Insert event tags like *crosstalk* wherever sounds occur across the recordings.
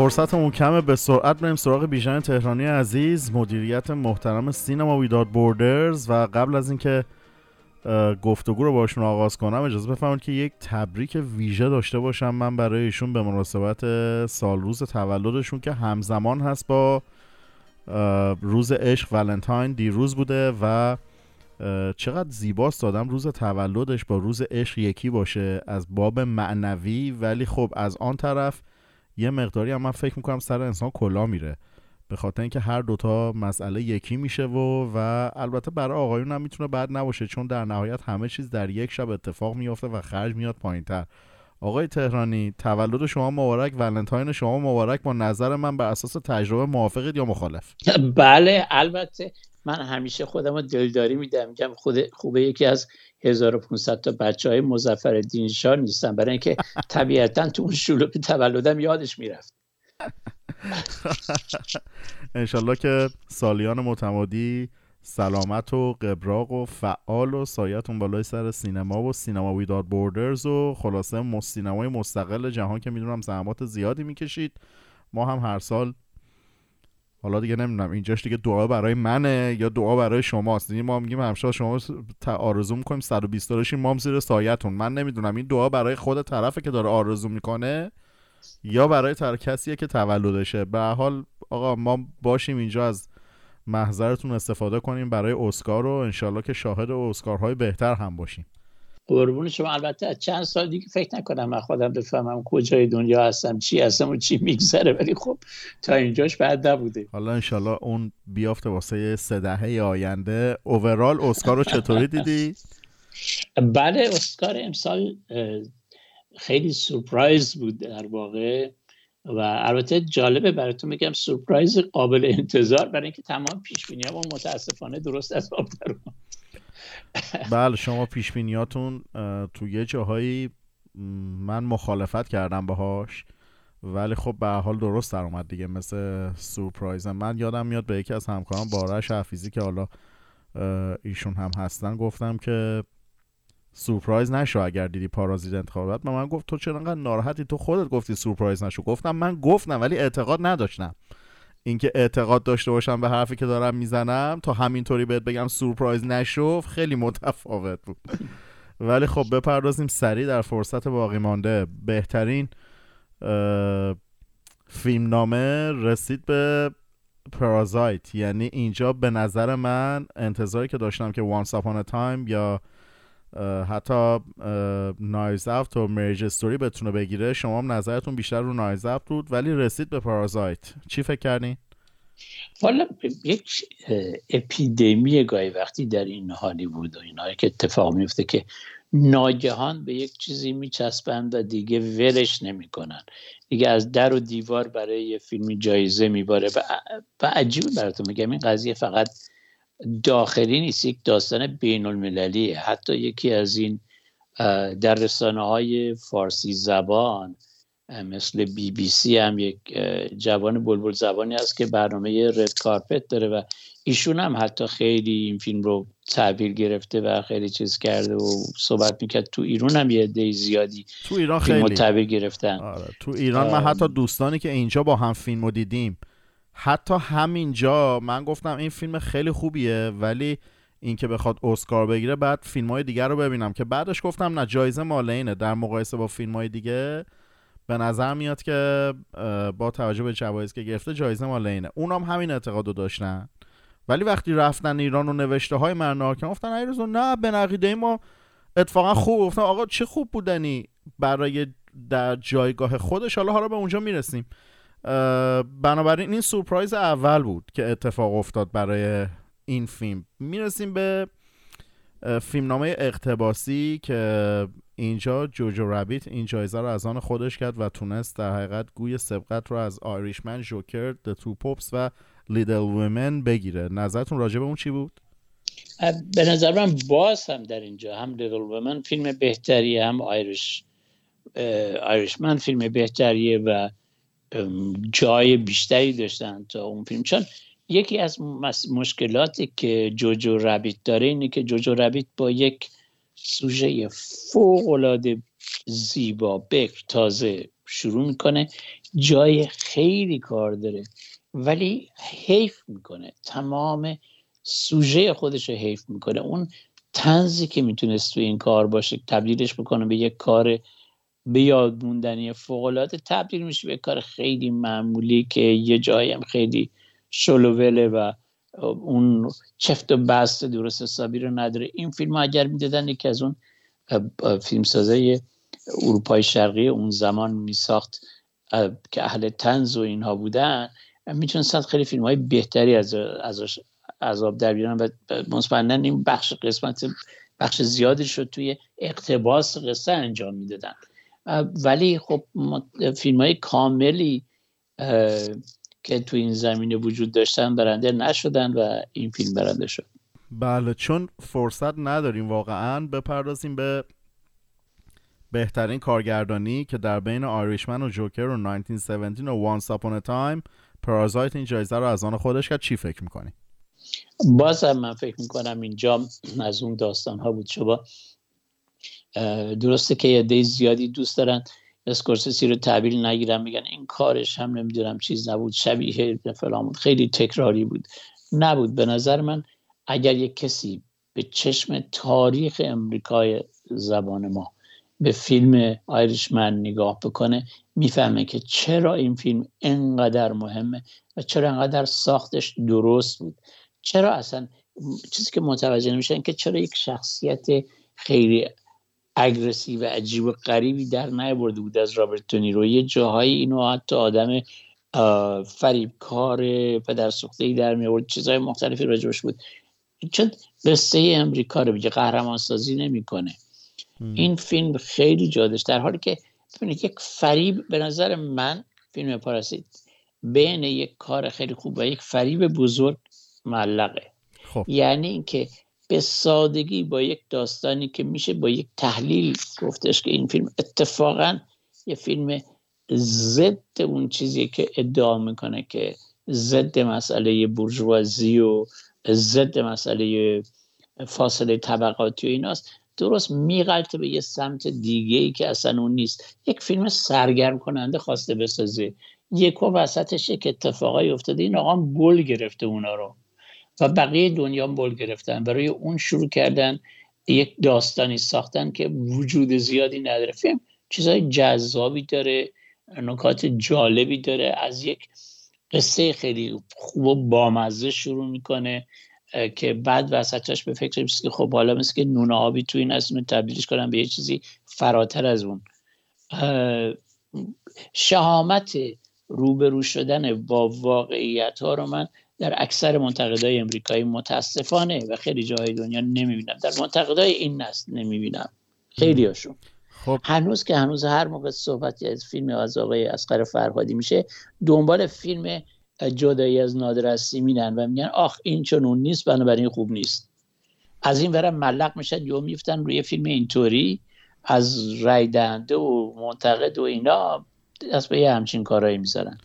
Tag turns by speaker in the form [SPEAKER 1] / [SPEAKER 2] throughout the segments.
[SPEAKER 1] فرصتمون کمه. به سرعت بریم سراغ بیژن تهرانی عزیز. مدیریت محترم سینما ویداد بوردرز و قبل از اینکه گفتگو رو باشون آغاز کنم اجازه بفرمایید که یک تبریک ویژه داشته باشم من برای ایشون به مناسبت سال روز تولدشون که همزمان هست با روز عشق ولنتاین دیروز بوده و چقدر زیباست دادم روز تولدش با روز عشق یکی باشه از باب معنوی. ولی خب از آن طرف یه مقداری هم من فکر می‌کنم سر انسان کلا میره. به خاطر اینکه هر دوتا مسئله یکی میشه و و البته برای آقایون هم می‌تونه بد نباشه چون در نهایت همه چیز در یک شب اتفاق میافته و خرج میاد پایین تر آقای تهرانی تولد شما مبارک ولنتاین شما مبارک با نظر من بر اساس تجربه موافقید یا مخالف؟
[SPEAKER 2] بله البته من همیشه خودم رو دلداری میدم. میگم خود خوبه یکی از 1500 تا بچه های مزفر نیستن. برای اینکه طبیعتا تو اون شلوغ تولدم یادش می‌رفت. *laughs*
[SPEAKER 1] انشالله که سالیان متمادی سلامت و قبراق و فعال و سایتون بالای سر سینما و سینما ویداد بوردرز و خلاصه سینمای مستقل جهان که می‌دونم زحمات زیادی می‌کشید. ما هم هر سال حالا دیگه نمی‌دونم اینجاش دیگه دعا برای منه یا دعا برای شماست؟ دیگه ما میگیم همشا شما آرزو می‌کنیم 120 دلارشین مام زیر سایتون. من نمی‌دونم این دعا برای خود طرفه که داره آرزو می‌کنه یا برای تر کسیه که تولدشه؟ به حال آقا ما باشیم اینجا از محضرتون استفاده کنیم برای اسکار و انشالله که شاهد اسکارهای بهتر هم باشیم.
[SPEAKER 2] قربون شما. البته از چند سال دیگه فکر نکنم من خودم بفهمم کجای دنیا هستم چی هستم و چی میگذره. ولی خب تا اینجاش بعد نبوده.
[SPEAKER 1] حالا انشالله اون بیافته واسه سه دهه آینده. اوورال اسکار رو چطوری دیدی؟
[SPEAKER 2] بله اسکار امسال خیلی سورپرایز بود در واقع. و البته جالبه براتون میگم سورپرایز قابل انتظار برای اینکه تمام پیش بینی متاسفانه درست از آب در
[SPEAKER 1] بله شما پیش بینیاتون تو یه جاهایی من مخالفت کردم باهاش ولی خب به حال درست در اومد دیگه مثل سورپرایز من. یادم میاد به یکی از همکاران بارش حفیزی که حالا ایشون هم هستن گفتم که سورپرایز نشو اگر دیدی پارازیت انتخابات. من گفت تو چرا انقدر ناراحتی؟ تو خودت گفتی سورپرایز نشو. گفتم من گفتم ولی اعتقاد نداشتم. اینکه اعتقاد داشته باشم به حرفی که دارم می‌زنم تا همینطوری بهت بگم سورپرایز نشو خیلی متفاوت بود. *laughs* ولی خب بپردازیم سریع در فرصت باقی مانده. بهترین فیلم نامه رسید به Parasite یعنی اینجا به نظر من انتظاری که داشتم که Once Upon a Time یا حتی Knives Out و Marriage Story بتونه بگیره شما هم نظرتون بیشتر رو Knives Out بود ولی رسید به Parasite چی فکر کردین؟
[SPEAKER 2] والا یک اپیدمی گاهی وقتی در این هالیوود و اینهایی که اتفاق میفته که ناگهان به یک چیزی میچسبند و دیگه ورش نمی‌کنن دیگه از در و دیوار برای یه فیلمی جایزه میباره و, و عجیب براتون میگم این قضیه فقط داخلی نیست یک داستان بین المللیه حتی یکی از این در رسانه های فارسی زبان مثل بی بی سی هم یک جوان بلبل زبانی هست که برنامه رد کارپت داره و ایشون هم حتی خیلی این فیلم رو تعبیر گرفته و خیلی چیز کرده و صحبت می‌کرد. تو ایران هم یه دی زیادی
[SPEAKER 1] تو ایران خیلی.
[SPEAKER 2] تعبیر گرفتن.
[SPEAKER 1] آره. تو ایران من حتی دوستانی که اینجا با هم فیلم رو دیدیم حتی همینجا من گفتم این فیلم خیلی خوبیه ولی اینکه بخواد اسکار بگیره بعد فیلم های دیگر رو ببینم. که بعدش گفتم نه جایزه مال اینه در مقایسه با فیلم های دیگه به نظر میاد که با توجه به جوایزی که گرفته جایزه مال اینه اونام همین اعتقاد رو داشتن. ولی وقتی رفتن ایران و نوشته های مرنا که گفتن ایرزو نه به نقیده ما اتفاقا خوب. گفتم آقا چه خوب بودنی برای در جایگاه خودش. حالا حالا به اونجا می‌رسیم. بنابراین این سورپرایز اول بود که اتفاق افتاد برای این فیلم. می‌رسیم به فیلمنامه اقتباسی که اینجا جوجو رابیت این جایزه رو از آن خودش کرد و تونست در حقیقت گوی سبقت رو از آیریشمن جوکر د تو پوپس و لیدل ویمن بگیره. نظرتون راجع به اون چی بود؟
[SPEAKER 2] به نظر من باز هم در اینجا هم لیدل ویمن فیلم بهتریه هم آیریش آیریشمن فیلم بهتریه و جای بیشتری داشتن تا اون فیلم. چون یکی از مشکلاتی که جوجو رابیت داره اینه که جوجو رابیت با یک سوژه فوق العاده زیبا بکر تازه شروع می‌کنه جای خیلی کار داره ولی حیف می‌کنه. تمام سوژه خودش رو حیف می‌کنه. اون تنزی که می‌تونست توی این کار باشه تبدیلش بکنه به یک کار به یاد موندنی فوق تبدیل میشه به کار خیلی معمولی که یه جایی هم خیلی شلووله و اون چفت و بست درست حسابی رو نداره. این فیلم اگر می‌دادن یکی از اون فیلمسازای اروپای شرقی اون زمان میساخت که اهل تنز و اینها بودن می‌تونستن خیلی فیلم های بهتری از ازش عذاب در بیارن و مطمئنا این بخش قسمت بخش زیادی شد توی اقتباس قصه انجام می‌دادن. ولی خب فیلم های کاملی که تو این زمینه وجود داشتن برنده نشدن و این فیلم برنده شد
[SPEAKER 1] بله چون فرصت نداریم واقعا بپردازیم به بهترین کارگردانی که در بین Irishman و Joker و 1917 و Once Upon a Time Parasite این جایزه رو از آن خودش کرد چی فکر می‌کنی؟
[SPEAKER 2] بازم من فکر می‌کنم اینجا از اون داستان ها بود شما درسته که یه زیادی دوست دارن. اسکورسیسی رو تحویل نگیرن میگن این کارش هم نمی‌دونم چیز نبود شبیه فلان بود. خیلی تکراری بود. نبود. به نظر من اگر یک کسی به چشم تاریخ امریکای زبان ما به فیلم آیریشمن نگاه بکنه می‌فهمه که چرا این فیلم انقدر مهمه و چرا انقدر ساختش درست بود. چرا اصلا چیزی که متوجه نمیشن که چرا یک شخصیت خیلی اگرسیو و عجیب و غریبی در نیاورده بود از رابرت تونیرو یه جاهایی اینو حتی آدم فریبکار پدر سوخته ای در می آورد چیزهای مختلفی راجبش بود. چون قصه امریکا رو بگه قهرمان سازی نمی‌کنه این فیلم خیلی جادش در حالی که ببینید یک فریب به نظر من فیلم پاراسیت بین یک کار خیلی خوب و یک فریب بزرگ معلقه. خب. یعنی اینکه به سادگی با یک داستانی که میشه با یک تحلیل گفتش که این فیلم اتفاقا یه فیلم ضد اون چیزی که ادعا می‌کنه که ضد مسئله برجوازی و ضد مسئله فاصله طبقاتی و ایناست. درست میغلطه به یه سمت دیگه ای که اصلا اون نیست. یک فیلم سرگرم کننده خواسته بسازه. یک وسطش یک اتفاقای افتاده. این آقا گل گرفته اونا رو. و بقیه دنیا بول گرفتن. برای اون شروع کردن یک داستانی ساختن که وجود زیادی نداره. فیلم چیزهای جذابی داره نکات جالبی داره. از یک قصه خیلی خوب و بامزه شروع می‌کنه که بعد وسطش به فکر میشه که خب حالا مثل که نون آبی تو این از تبدیلش کنن به یه چیزی فراتر از اون. شهامت روبرو شدن با واقعیت ها رو من در اکثر منتقدای امریکایی متاسفانه و خیلی جای دنیا نمی‌بینم. در منتقدای این نسل نمی‌بینم. خیلی هاشون. خب. هنوز که هنوز هر موقع صحبتی از فیلم از آقای اسقر فرهادی میشه دنبال فیلم جدایی از نادر از میرن و میگن آخ این چون نیست بنابراین خوب نیست. از این ورم ملق میشن یا میفتن روی فیلم اینطوری. از رای دهنده و منتقد و اینا دست به یه همچین کارهایی می‌ذارن.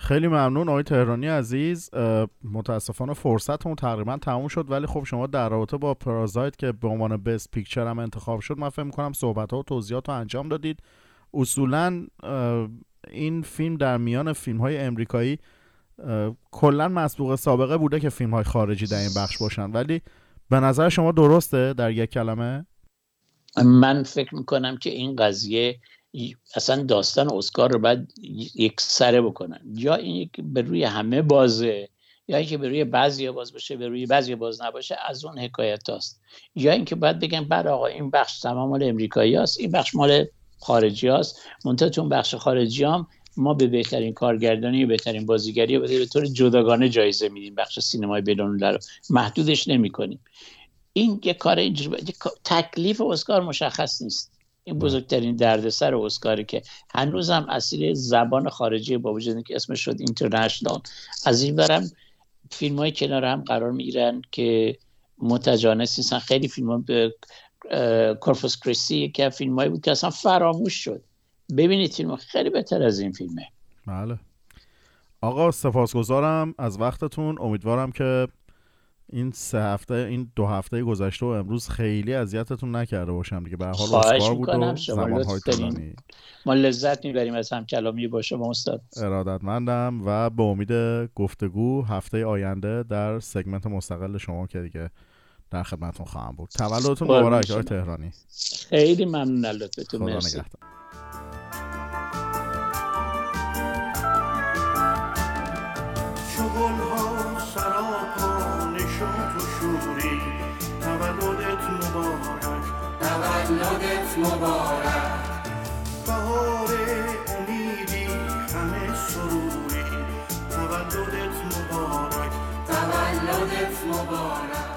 [SPEAKER 1] خیلی ممنون آقای تهرانی عزیز. متاسفانه فرصتمون تقریبا تموم شد ولی خب شما در رابطه با پرازایت که به عنوان بست پیکچر هم انتخاب شد من فکر می‌کنم صحبت ها و توضیحات رو انجام دادید. اصولا این فیلم در میان فیلم های امریکایی کلا مسبوق سابقه بوده که فیلم های خارجی در این بخش باشن. ولی به نظر شما درسته در یک کلمه؟
[SPEAKER 2] من فکر می‌کنم که این قضیه اصلا داستان اسکار رو باید یک سره بکنن. یا این به روی همه بازه یا اینکه به روی بعضی باز باشه به روی بعضی باز نباشه از اون حکایت هاست. یا اینکه باید بگن بعد آقا این بخش تمام مال امریکایی هست این بخش مال خارجی هست منتها تو بخش خارجی هم ما به بهترین کارگردانی و بهترین بازیگری و به طور جداگانه جایزه میدیم بخش سینمای بدون رو. محدودش نمی‌کنیم. این یه کار تکلیف اسکار مشخص نیست. این بزرگترین دردسر اسکاری که هنوز هم اصیل زبان خارجی با وجود که اسمش شد اینترنشنال. از این برم فیلم های کنار هم قرار می‌گیرن که متجانس نیستن. خیلی فیلم ها به کورفوس کریسی که فیلم هایی بود که اصلا فراموش شد. ببینید فیلم خیلی بهتر از این فیلمه.
[SPEAKER 1] بله. آقا سپاسگزارم از وقتتون. امیدوارم که این سه هفته این دو هفته گذشته و امروز خیلی اذیتتون نکرده باشم دیگه. به حال اسکار بود و زمانهای طولانی.
[SPEAKER 2] ما لذت می‌بریم از هم کلامی با شما استاد.
[SPEAKER 1] ارادتمندم و به امید گفتگو هفته آینده در سگمنت مستقل شما که دیگه در خدمتتون خواهم بود. تولدتون مبارک آقای تهرانی.
[SPEAKER 2] خیلی ممنون. لطفتون مرسی. نگت مبارک بهار امیدی همه سروری تولدت مبارک تولدت مبارک